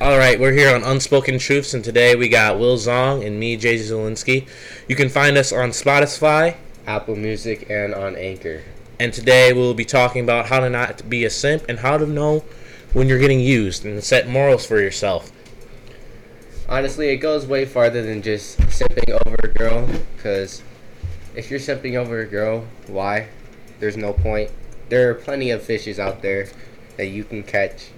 All right, we're here on Unspoken Truths, and today we got Will Zong and me, Jay Zelinski. You can find us on Spotify, Apple Music, and on Anchor. and today we'll be talking about how to not be a simp and how to know when you're getting used and set morals for yourself. Honestly, it goes way farther than just simping over a girl. Because if you're simping over a girl, why? There's no point. There are plenty of fishes out there that you can catch.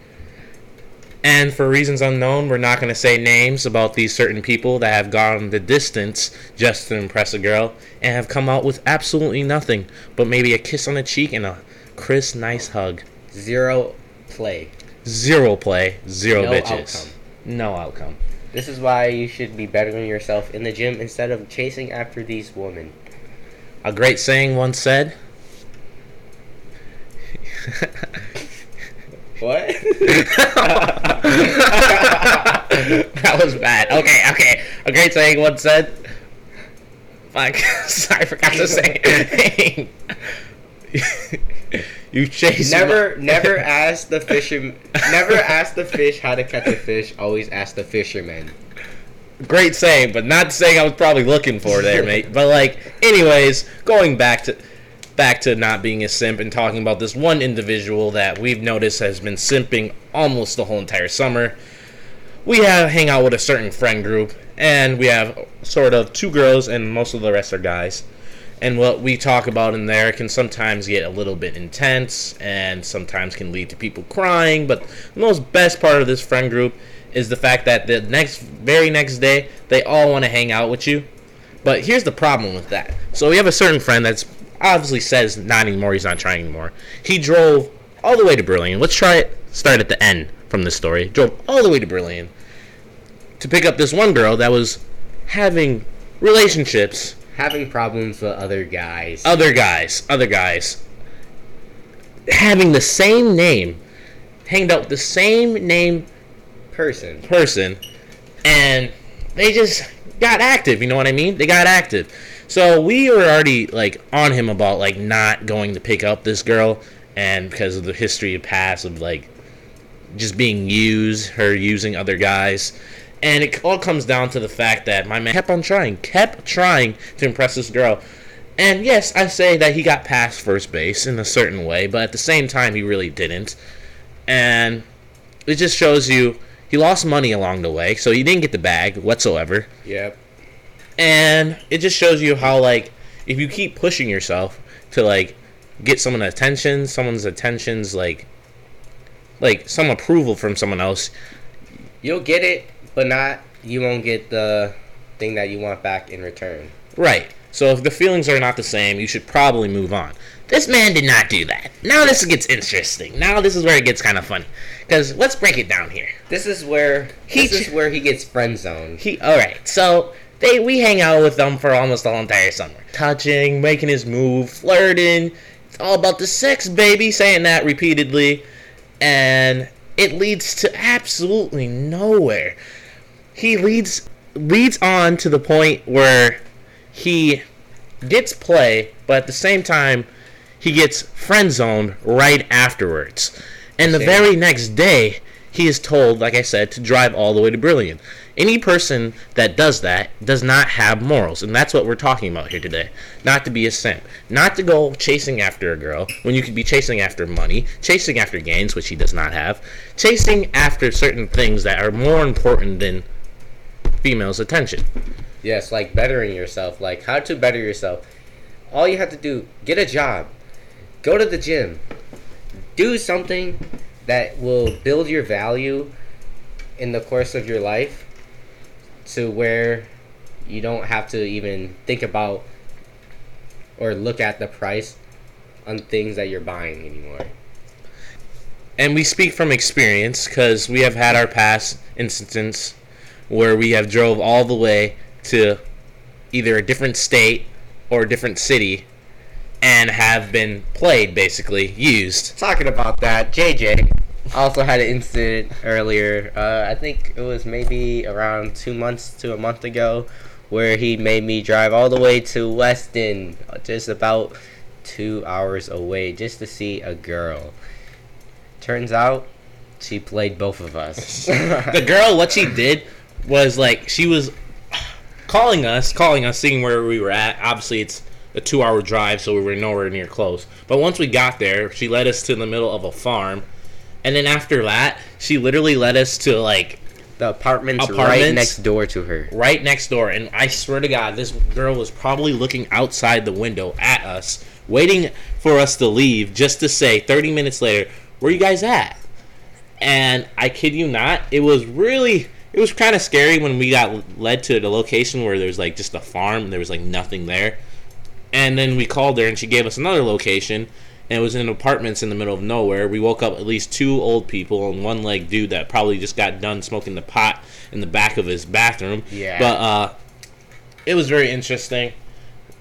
And for reasons unknown, we're not going to say names about these certain people that have gone the distance just to impress a girl and have come out with absolutely nothing but maybe a kiss on the cheek and a crisp, nice hug. Zero play. Zero play, zero No bitches. outcome. No outcome. This is why you should be bettering yourself in the gym instead of chasing after these women. A great saying once said. What? that was bad. Okay, okay. A great saying once said. Fuck. Sorry, I forgot to say. you chase. never, never ask the fisher. Never ask the fish how to catch a fish. Always ask the fisherman. Great saying, but not saying I was probably looking for there, eh, mate. But like, anyways, going back to back to not being a simp and talking about this one individual that we've noticed has been simping almost the whole entire summer. We have hang out with a certain friend group, and we have sort of two girls, and most of the rest are guys. And what we talk about in there can sometimes get a little bit intense, and sometimes can lead to people crying. But the most best part of this friend group is the fact that the next, very next day, they all want to hang out with you. But here's the problem with that. So we have a certain friend that's obviously says not anymore. He's not trying anymore. He drove all the way to Berlin. Let's try it. Start at the end from this story. Drove all the way to Berlin to pick up this one girl that was having relationships. Having problems with other guys. Other guys, other guys, having the same name, hanged out with the same name person. person and they just got active you know what i mean they got active so we were already like on him about like not going to pick up this girl and because of the history of past of like just being used her using other guys and it all comes down to the fact that my man kept on trying kept trying to impress this girl and yes i say that he got past first base in a certain way but at the same time he really didn't and it just shows you he lost money along the way, so he didn't get the bag whatsoever. Yep. And it just shows you how like if you keep pushing yourself to like get someone's attention, someone's attention's like like some approval from someone else. You'll get it, but not. You won't get the thing that you want back in return. Right. So if the feelings are not the same, you should probably move on. This man did not do that. Now this gets interesting. Now this is where it gets kind of funny. Cuz let's break it down here. This is where He this ch- is where he gets friend zoned. He all right. So they we hang out with them for almost the whole entire summer, touching, making his move, flirting. It's all about the sex, baby. Saying that repeatedly, and it leads to absolutely nowhere. He leads leads on to the point where he gets play, but at the same time, he gets friend zoned right afterwards. And the Same. very next day, he is told, like I said, to drive all the way to Brilliant. Any person that does that does not have morals, and that's what we're talking about here today. Not to be a simp, not to go chasing after a girl when you could be chasing after money, chasing after gains, which he does not have, chasing after certain things that are more important than females' attention. Yes, like bettering yourself. Like how to better yourself. All you have to do, get a job. Go to the gym. Do something that will build your value in the course of your life to where you don't have to even think about or look at the price on things that you're buying anymore. and we speak from experience because we have had our past instances where we have drove all the way to either a different state or a different city and have been played basically used Talking about that, JJ also had an incident earlier. Uh, I think it was maybe around two months to a month ago, where he made me drive all the way to Weston, just about two hours away, just to see a girl. Turns out, She played both of us. the girl, what she did was like she was calling us, calling us, seeing where we were at. Obviously, it's a two-hour drive, so we were nowhere near close. But once we got there, she led us to the middle of a farm, and then after that, she literally led us to like the apartment's, right next door to her. right next door. And I swear to God, this girl was probably looking outside the window at us, waiting for us to leave, just to say 30 minutes later, "Where you guys at?" And I kid you not, it was really. It was kind of scary when we got led to the location where there's like just a farm and there was like nothing there. And then we called her and she gave us another location and it was in apartments in the middle of nowhere. We woke up at least two old people and one leg dude that probably just got done smoking the pot in the back of his bathroom. Yeah. But uh it was very interesting.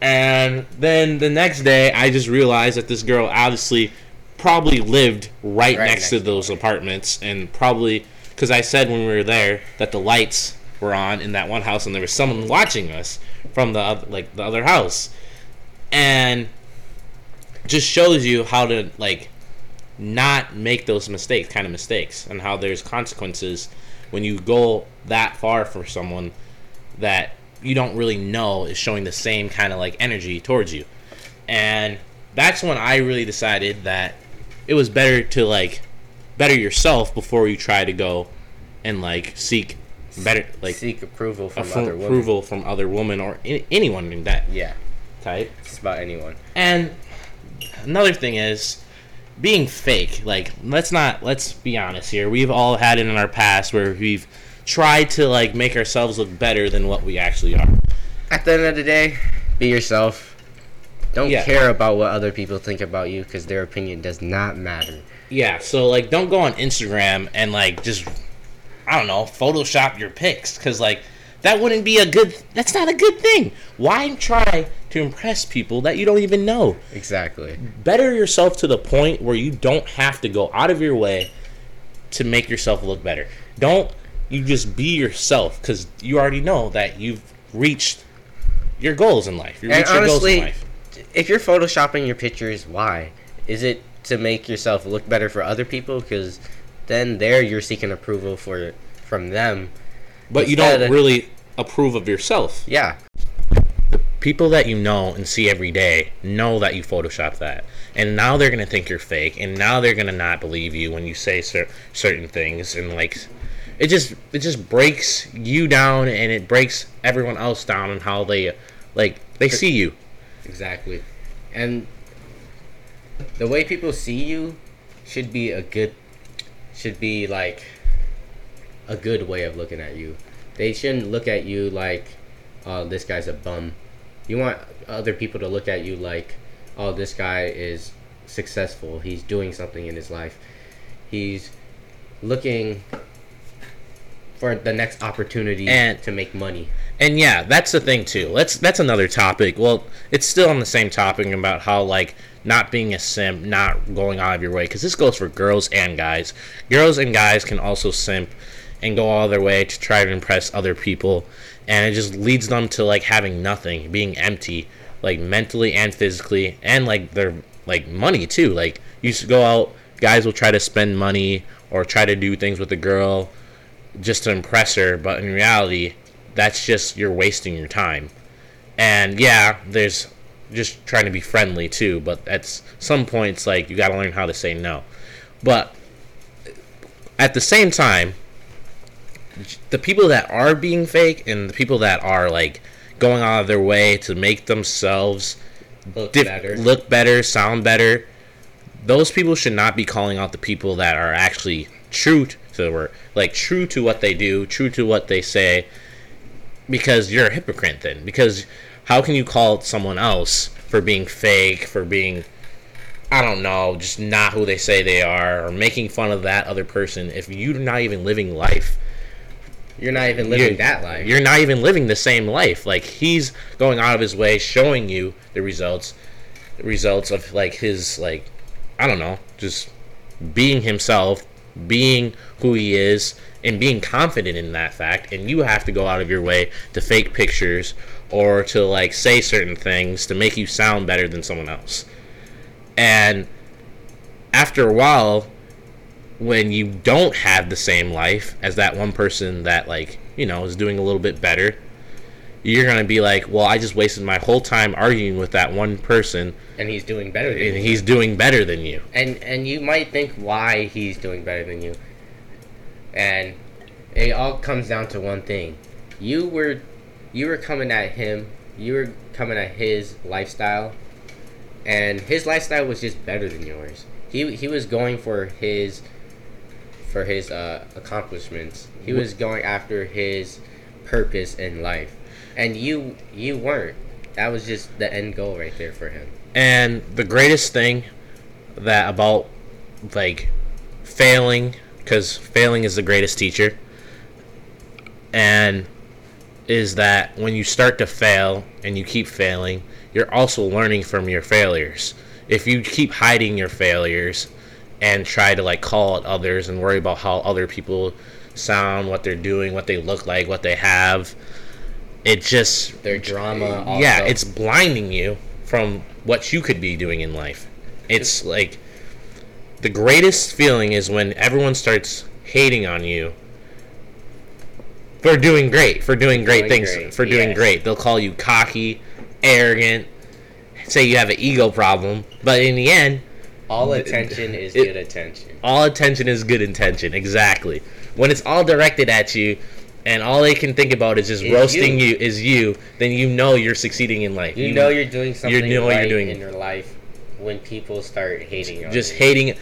And then the next day I just realized that this girl obviously probably lived right, Right next, to next those apartments and probably because I said when we were there that the lights were on in that one house and there was someone watching us from the oth- like the other house and just shows you how to like not make those mistakes kind of mistakes and how there's consequences when you go that far for someone that you don't really know is showing the same kind of like energy towards you and that's when i really decided that it was better to like better yourself before you try to go and like seek better like Seek approval from other women. approval from other women or I- anyone in that Yeah, type just about anyone. and another thing is being fake. Like let's not let's be honest here. We've all had it in our past where we've tried to like make ourselves look better than what we actually are. At the end of the day, be yourself. Don't Yeah. care about what other people think about you because their opinion does not matter. Yeah, so like don't go on Instagram and like just I don't know, photoshop your pics cuz like that wouldn't be a good that's not a good thing. Why try to impress people that you don't even know? Exactly. better yourself to the point where you don't have to go out of your way to make yourself look better. Don't you just be yourself because you already know that you've reached your goals in life. You And reached your goals in honestly, life. if you're photoshopping your pictures, why? Is it to make yourself look better for other people? Because then there you're seeking approval for from them. But you don't really approve of yourself. Yeah, The People that you know and see every day know that you Photoshop that. And now they're going to think you're fake. And now they're going to not believe you when you say cer- certain things. And like, it just it just breaks you down and it breaks everyone else down and how they like they see you. exactly. And the way people see you should be a good, should be like a good way of looking at you. They shouldn't look at you like, oh, this guy's a bum. You want other people to look at you like, oh, this guy is successful. He's doing something in his life. He's looking for the next opportunity And- to make money. And yeah, that's the thing too. Let's that's another topic. Well, it's still on the same topic about how like not being a simp, not going out of your way, because this goes for girls and guys. Girls and guys can also simp and go all their way to try to impress other people, and it just leads them to like having nothing, being empty, like mentally and physically, and like their like money too. Like you to go out, guys will try to spend money or try to do things with a girl just to impress her, but in reality, that's just you're wasting your time. And yeah, there's just trying to be friendly too, but at some points, like you got to learn how to say no. But at the same time, the people that are being fake and the people that are like going out of their way to make themselves Look diff- better. look better, sound better. Those people should not be calling out the people that are actually true to their like true to what they do, true to what they say, because you're a hypocrite then. Because how can you call someone else for being fake, for being I don't know, just not who they say they are, or making fun of that other person if you're not even living life You're not even living you're- that life. You're not even living the same life. Like he's going out of his way showing you the results the results of like his like I don't know, just being himself, being who he is and being confident in that fact and you have to go out of your way to fake pictures or to like say certain things to make you sound better than someone else. And after a while when you don't have the same life as that one person that like you know is doing a little bit better you're gonna be like well i just wasted my whole time arguing with that one person and he's doing better than and you. he's doing better than you. And and you might think why he's doing better than you. And it all comes down to one thing. You were you were coming at him you were coming at his lifestyle and his lifestyle was just better than yours. He he was going for his for his uh, accomplishments. He was going after his purpose in life. And you you weren't. That was just the end goal right there for him. And the greatest thing that about like failing, because failing is the greatest teacher, and is that when you start to fail and you keep failing, you're also learning from your failures. If you keep hiding your failures and try to like call out others and worry about how other people sound, what they're doing, what they look like, what they have, it just their drama also. yeah, it's blinding you from what you could be doing in life. It's like the greatest feeling is when everyone starts hating on you for doing great, for doing great Doing things, great, for doing great. They'll call you cocky, arrogant, say you have an ego problem, but in the end, all attention is it- good attention all attention is good intention. Exactly. When it's all directed at you and all they can think about is just Is roasting you. you. is you, then you know you're succeeding in life. You, know you're doing something You know what you're right doing. in your life when people start hating on just you. hating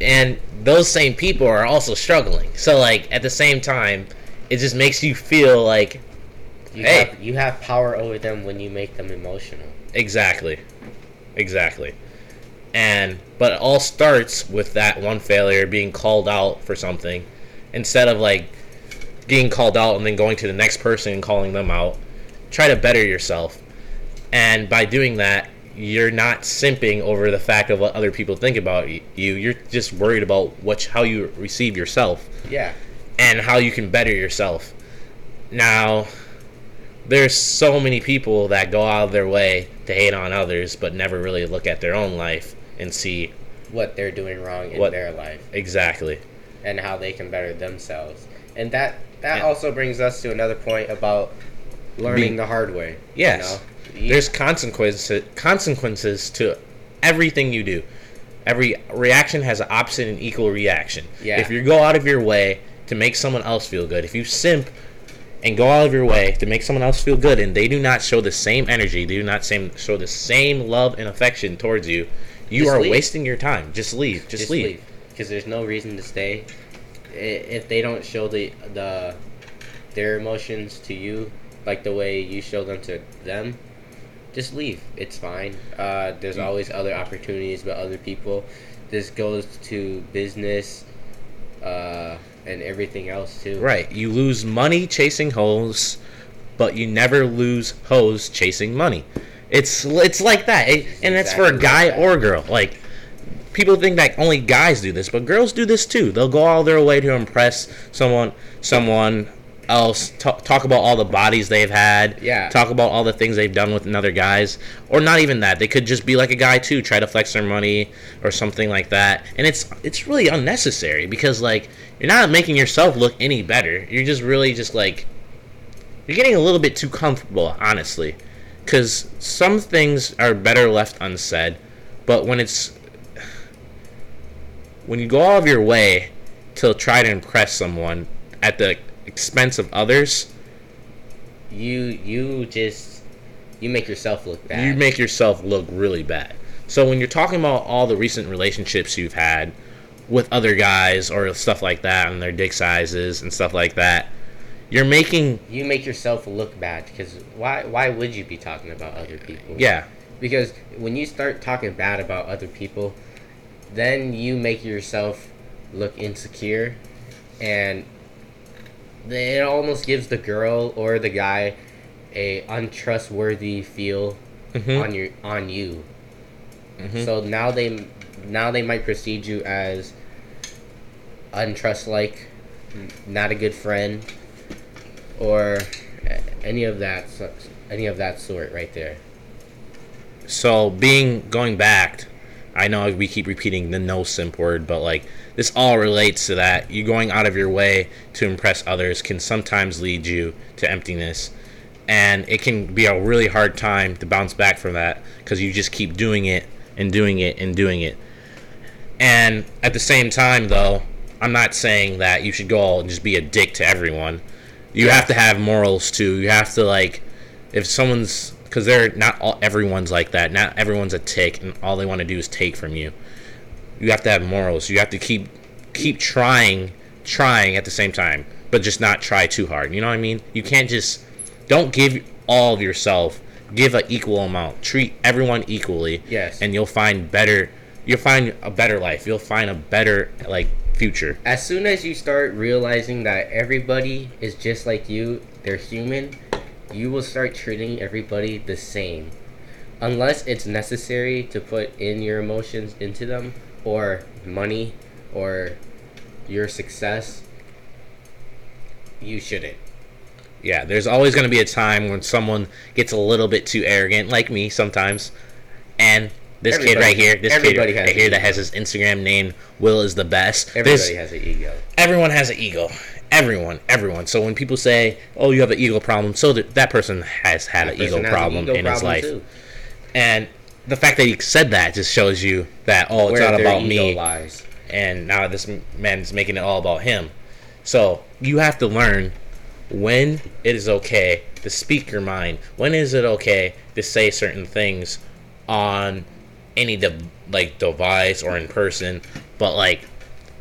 and those same people are also struggling so like at the same time it just makes you feel like You Hey. have, you have power over them when you make them emotional. exactly exactly and but it all starts with that one failure being called out for something instead of like getting called out and then going to the next person and calling them out. Try to better yourself. And by doing that you're not simping over the fact of what other people think about you. You're just worried about what how you receive yourself. Yeah. and how you can better yourself. Now, there's so many people that go out of their way to hate on others, but never really look at their own life and see What they're doing wrong in What- their life exactly. and how they can better themselves. And that that Yeah. also brings us to another point about learning Being- the hard way. Yes, You know? There's consequences consequences to everything you do. Every reaction has an opposite and equal reaction. Yeah. If you go out of your way to make someone else feel good, if you simp and go out of your way to make someone else feel good, and they do not show the same energy, they do not same show the same love and affection towards you, you Just are leave. wasting your time. Just leave. Just, just leave. because there's no reason to stay. If they don't show the the their emotions to you like the way you show them to them, just leave. It's fine. Uh, there's Mm. always other opportunities with other people. This goes to business uh, and everything else too. Right. You lose money chasing hoes, but you never lose hoes chasing money. It's it's like that, It- and that's for a guy like or girl. Like people think that only guys do this, but girls do this too. They'll go all their way to impress someone someone else. ta- talk about all the bodies they've had. Yeah. Talk about all the things they've done with other guys, or not even that. They could just be like a guy too, try to flex their money or something like that. And it's it's really unnecessary because like you're not making yourself look any better. You're just really just like you're getting a little bit too comfortable, honestly. Because some things are better left unsaid, but when it's when you go all of your way to try to impress someone at the expense of others, You you just you make yourself look bad. you make yourself look really bad. So when you're talking about all the recent relationships you've had with other guys or stuff like that and their dick sizes and stuff like that, you're making you make yourself look bad because why why would you be talking about other people? yeah, Because when you start talking bad about other people, then you make yourself look insecure, and it almost gives the girl or the guy a untrustworthy feel Mhm. on your on you. Mhm. So now they now they might perceive you as untrust-like, not a good friend, or any of that any of that sort right there. So being going back I know we keep repeating the no simp word, but like this all relates to that. You going out of your way to impress others can sometimes lead you to emptiness. And it can be a really hard time to bounce back from that because you just keep doing it and doing it and doing it. And at the same time, though, I'm not saying that you should go and just be a dick to everyone. You have to have morals too. You have to like, if someone's because they're not all everyone's like that. Not everyone's a tick, and all they want to do is take from you. You have to have morals. You have to keep keep trying, trying at the same time, but just not try too hard. You know what I mean? You can't just don't give all of yourself. Give an equal amount. Treat everyone equally. Yes. And you'll find better. You'll find a better life. You'll find a better like future. As soon as you start realizing that everybody is just like you, they're human, you will start treating everybody the same. Unless it's necessary to put in your emotions into them, or money, or your success, you shouldn't. Yeah, there's always going to be a time when someone gets a little bit too arrogant, like me sometimes. And this kid right here, this kid everybody right here that has his Instagram name, Will is the best. Everybody There's- has an ego. everyone has an ego. Everyone, everyone. So when people say, "Oh, you have an ego problem," so that that person has had That an ego has an problem ego in his problem life. too. And the fact that he said that just shows you that oh, it's Where not about me lies. and now this man's making it all about him. So you have to learn when it is okay to speak your mind. When is it okay to say certain things on any de- like device or in person? But like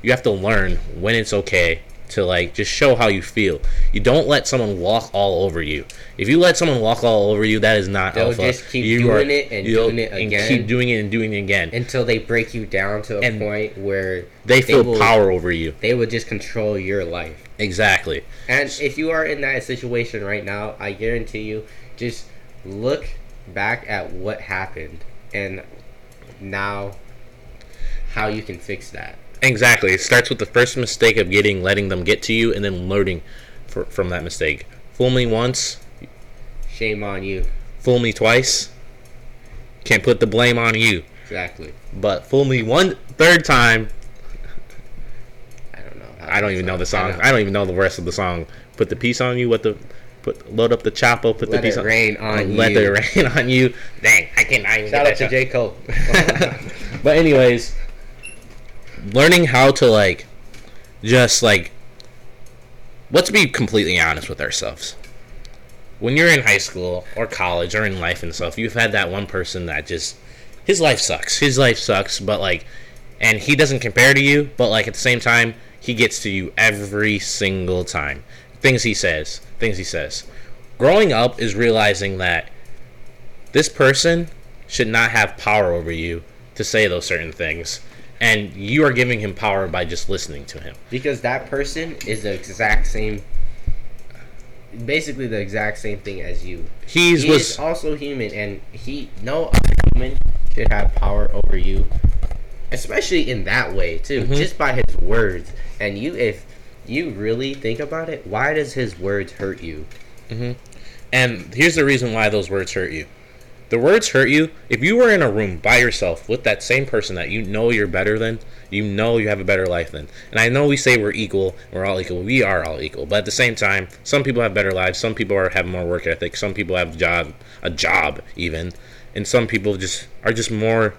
you have to learn when it's okay to like just show how you feel. You don't let someone walk all over you. If you let someone walk all over you, that is not They'll alpha. just keep You doing it and doing it and again. keep doing it and doing it again. until they break you down to a And point where they feel will, power over you. They will just control your life. Exactly. And if you are in that situation right now, I guarantee you, just look back at what happened and now how you can fix that. Exactly. It starts with the first mistake of getting, letting them get to you, and then learning fr- from that mistake. Fool me once, Shame on you. fool me twice. Can't put the blame on you. Exactly. But fool me one third time. I don't know. I don't even know the song. I don't even know the rest of the song. Put the piece on you. What the put? Load up the chopper. Put Let the piece it on. rain on let you. it rain on you. Dang, I can't. I Shout out to J. Cole. but anyways, learning how to like, just like, let's be completely honest with ourselves. When you're in high school or college or in life and stuff, you've had that one person that just his life sucks. His life sucks, but like, and he doesn't compare to you, but like at the same time, he gets to you every single time. Things he says, things he says. Growing up is realizing that this person should not have power over you to say those certain things, and you are giving him power by just listening to him. because that person is the exact same basically the exact same thing as you. He's he was also human, and he no other human should have power over you, especially in that way too, Mhm. just by his words. And you, if you really think about it, why does his words hurt you? Mm-hmm. And here's the reason why those words hurt you. The words hurt you if you were in a room by yourself with that same person that you know you're better than, you know you have a better life than. And I know we say we're equal, we're all equal. We are all equal. But at the same time, some people have better lives, some people are have more work ethic, some people have job a job even, and some people just are just more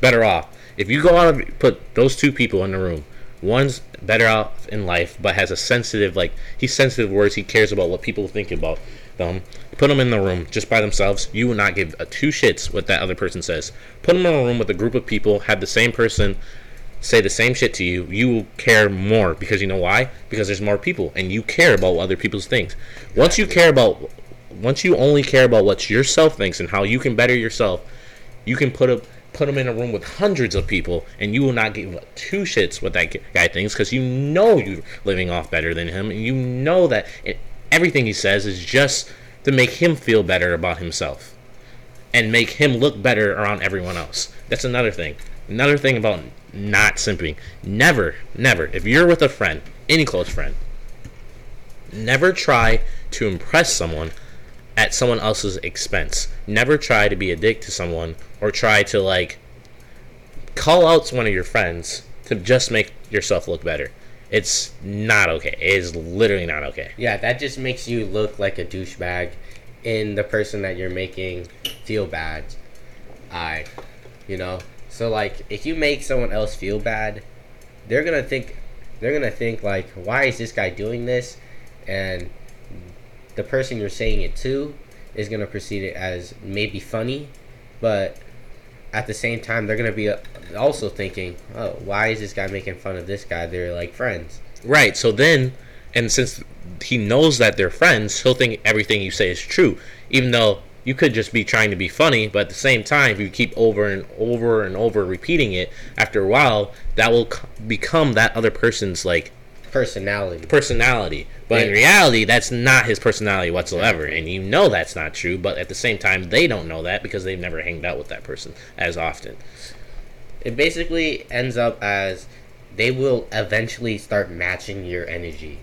better off. If you go out and put those two people in the room, one's better off in life but has a sensitive like he's sensitive words, he cares about what people think about them. Put them in the room just by themselves. You will not give a two shits what that other person says. Put them in a room with a group of people. Have the same person say the same shit to you. You will care more because you know why? Because there's more people and you care about other people's things. Once you care about, once you only care about what yourself thinks and how you can better yourself, you can put a put them in a room with hundreds of people and you will not give two shits what that guy thinks because you know you're living off better than him and you know that everything he says is just to make him feel better about himself and make him look better around everyone else. That's another thing. Another thing about not simping. Never never if you're with a friend any close friend never try to impress someone at someone else's expense. Never try to be a dick to someone or try to like call out one of your friends to just make yourself look better. It's not okay. It is literally not okay. Yeah, that just makes you look like a douchebag in the person that you're making feel bad. I, you know. So like, if you make someone else feel bad, they're gonna think, they're gonna think like, why is this guy doing this? And the person you're saying it to is gonna perceive it as maybe funny, but at the same time they're gonna be uh, also thinking, oh, why is this guy making fun of this guy? They're like friends. Right. So then, and since he knows that they're friends, he'll think everything you say is true, even though you could just be trying to be funny. But at the same time, if you keep over and over and over repeating it, after a while, that will become that other person's like Personality. personality. But in reality, that's not his personality whatsoever, and you know that's not true. But at the same time, they don't know that because they've never hanged out with that person as often. it basically ends up as they will eventually start matching your energy.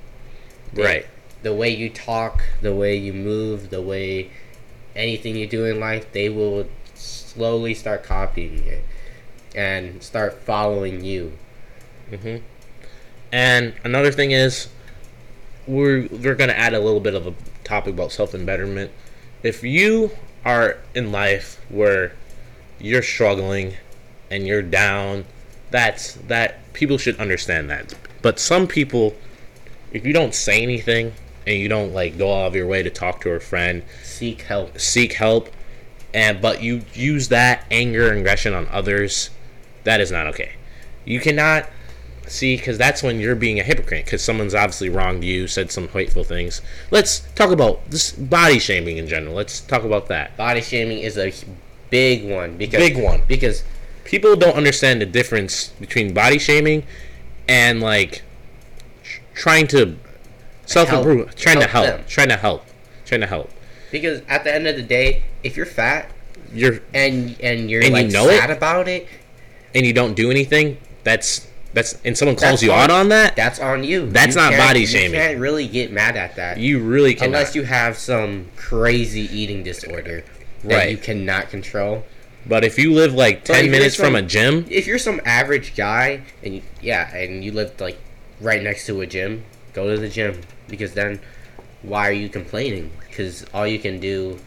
They- Right. The way you talk, the way you move, the way anything you do in life, they will slowly start copying it and start following you. hmm And another thing is, we're we're gonna add a little bit of a topic about self embetterment. If you are in life where you're struggling and you're down, that's that people should understand that. But some people, if you don't say anything and you don't like go out of your way to talk to a friend, Seek help. seek help, and but you use that anger and aggression on others, that is not okay. You cannot see because that's when you're being a hypocrite because someone's obviously wronged you, said some hateful things. Let's talk about this body shaming in general. Let's talk about that. Body shaming is a big one because Big one. because People don't understand the difference between body shaming and like trying to self improve, trying to Help help, them. trying to help, trying to help. because at the end of the day, if you're fat You're and and you're And you like know it? sad about it, and you don't do anything. That's that's and someone calls That's you on- out on that. that's on you. That's You not body shaming. You can't really get mad at that. You really cannot. unless you have some crazy eating disorder that Right. you cannot control. But if you live like ten minutes from some- a gym, If you're some average guy and you, yeah, and you live like right next to a gym, go to the gym because then why are you complaining? Because all you can do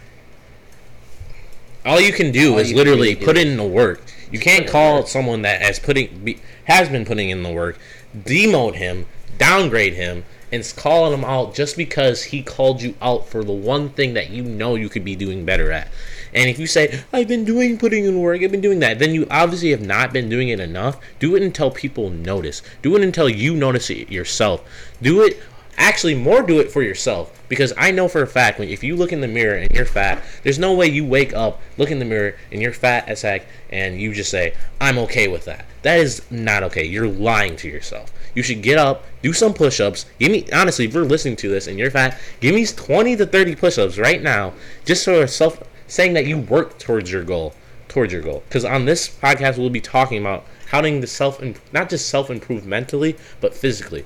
all you can do All is literally put in the work. You can't call someone that has putting be, has been putting in the work, demote him, downgrade him, and calling him out just because he called you out for the one thing that you know you could be doing better at. And if you say, I've been doing putting in work, I've been doing that, then you obviously have not been doing it enough. Do it until people notice. Do it until you notice it yourself. Do it actually more do it for yourself because I know for a fact when if you look in the mirror and you're fat, there's no way you wake up, look in the mirror and you're fat as heck and you just say, "I'm okay with that." That is not okay. You're lying to yourself. You should get up, do some push-ups. Give me honestly, if you're listening to this and you're fat, give me 20 to 30 push-ups right now just for self saying that you work towards your goal, towards your goal. Cuz on this podcast we'll be talking about how to self not just self-improve mentally, but physically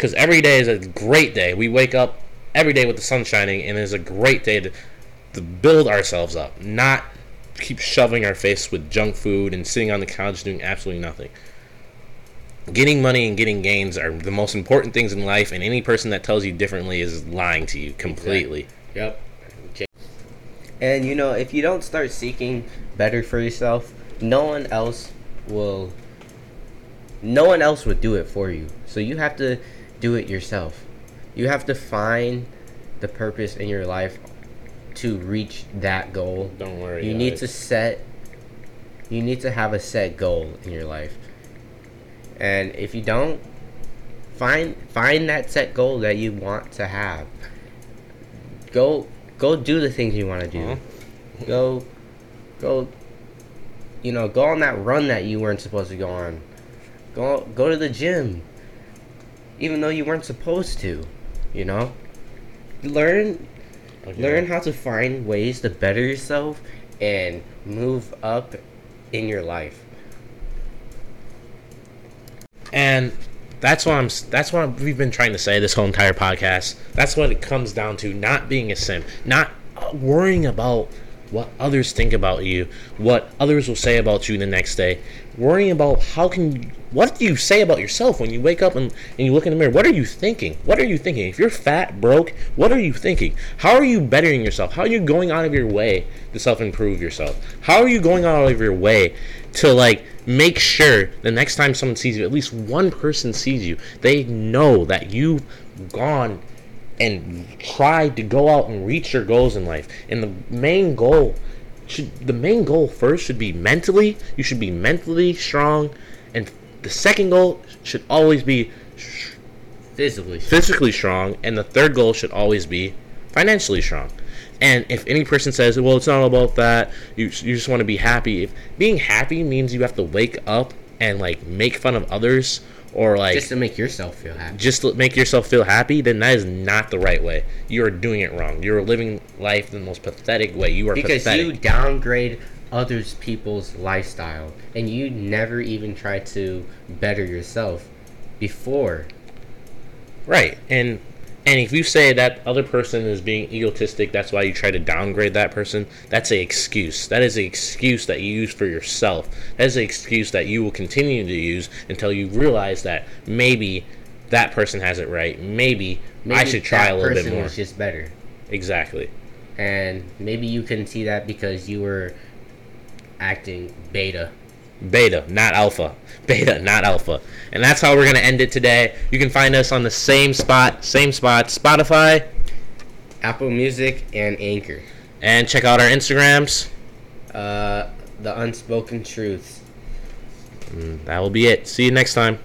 because every day is a great day. We wake up every day with the sun shining, and it's a great day to, to build ourselves up, not keep shoving our face with junk food and sitting on the couch doing absolutely nothing. Getting money and getting gains are the most important things in life, and any person that tells you differently is lying to you completely. Yep. And you know, if you don't start seeking better for yourself, no one else will no one else would do it for you. So you have to do it yourself. You have to find the purpose in your life to reach that goal. Don't worry. You need to set you need to have a set goal in your life. And if you don't find find that set goal that you want to have. Go go do the things you want to do. Uh-huh. Go go you know, go on that run that you weren't supposed to go on. Go go to the gym. Even though you weren't supposed to, you know? Learn Okay. Learn how to find ways to better yourself and move up in your life. And that's what I'm. That's what we've been trying to say this whole entire podcast. That's what it comes down to: not being a simp, not uh, worrying about what others think about you, what others will say about you the next day. Worrying about how can what do you say about yourself when you wake up and, and you look in the mirror? What are you thinking? What are you thinking? If you're fat, broke, what are you thinking? How are you bettering yourself? How are you going out of your way to self improve yourself? How are you going out of your way to like make sure the next time someone sees you, at least one person sees you, they know that you've gone and tried to go out and reach your goals in life. And the main goal should the main goal first should be mentally. You should be mentally strong, and the second goal should always be Physically. physically strong, and the third goal should always be financially strong. And if any person says, "Well, it's not about that," you you just want to be happy. If being happy means you have to wake up and like make fun of others or like Just to make yourself feel happy. just to make yourself feel happy, then that is not the right way. You are doing it wrong. You're living life in the most pathetic way. You are Because pathetic. you downgrade others people's lifestyle and you never even try to better yourself before. Right. And and if you say that other person is being egotistic, that's why you try to downgrade that person, that's a excuse. That is an excuse that you use for yourself. That is an excuse that you will continue to use until you realize that maybe that person has it right. Maybe, I should try a little bit more. was just better. Exactly. And maybe you couldn't see that because you were acting beta. Beta, not alpha. Beta, not alpha. And that's how we're going to end it today. You can find us on the same spot, same spot, Spotify, Apple Music and Anchor. and check out our Instagrams. Uh, the Unspoken Truths. That will be it. See you next time.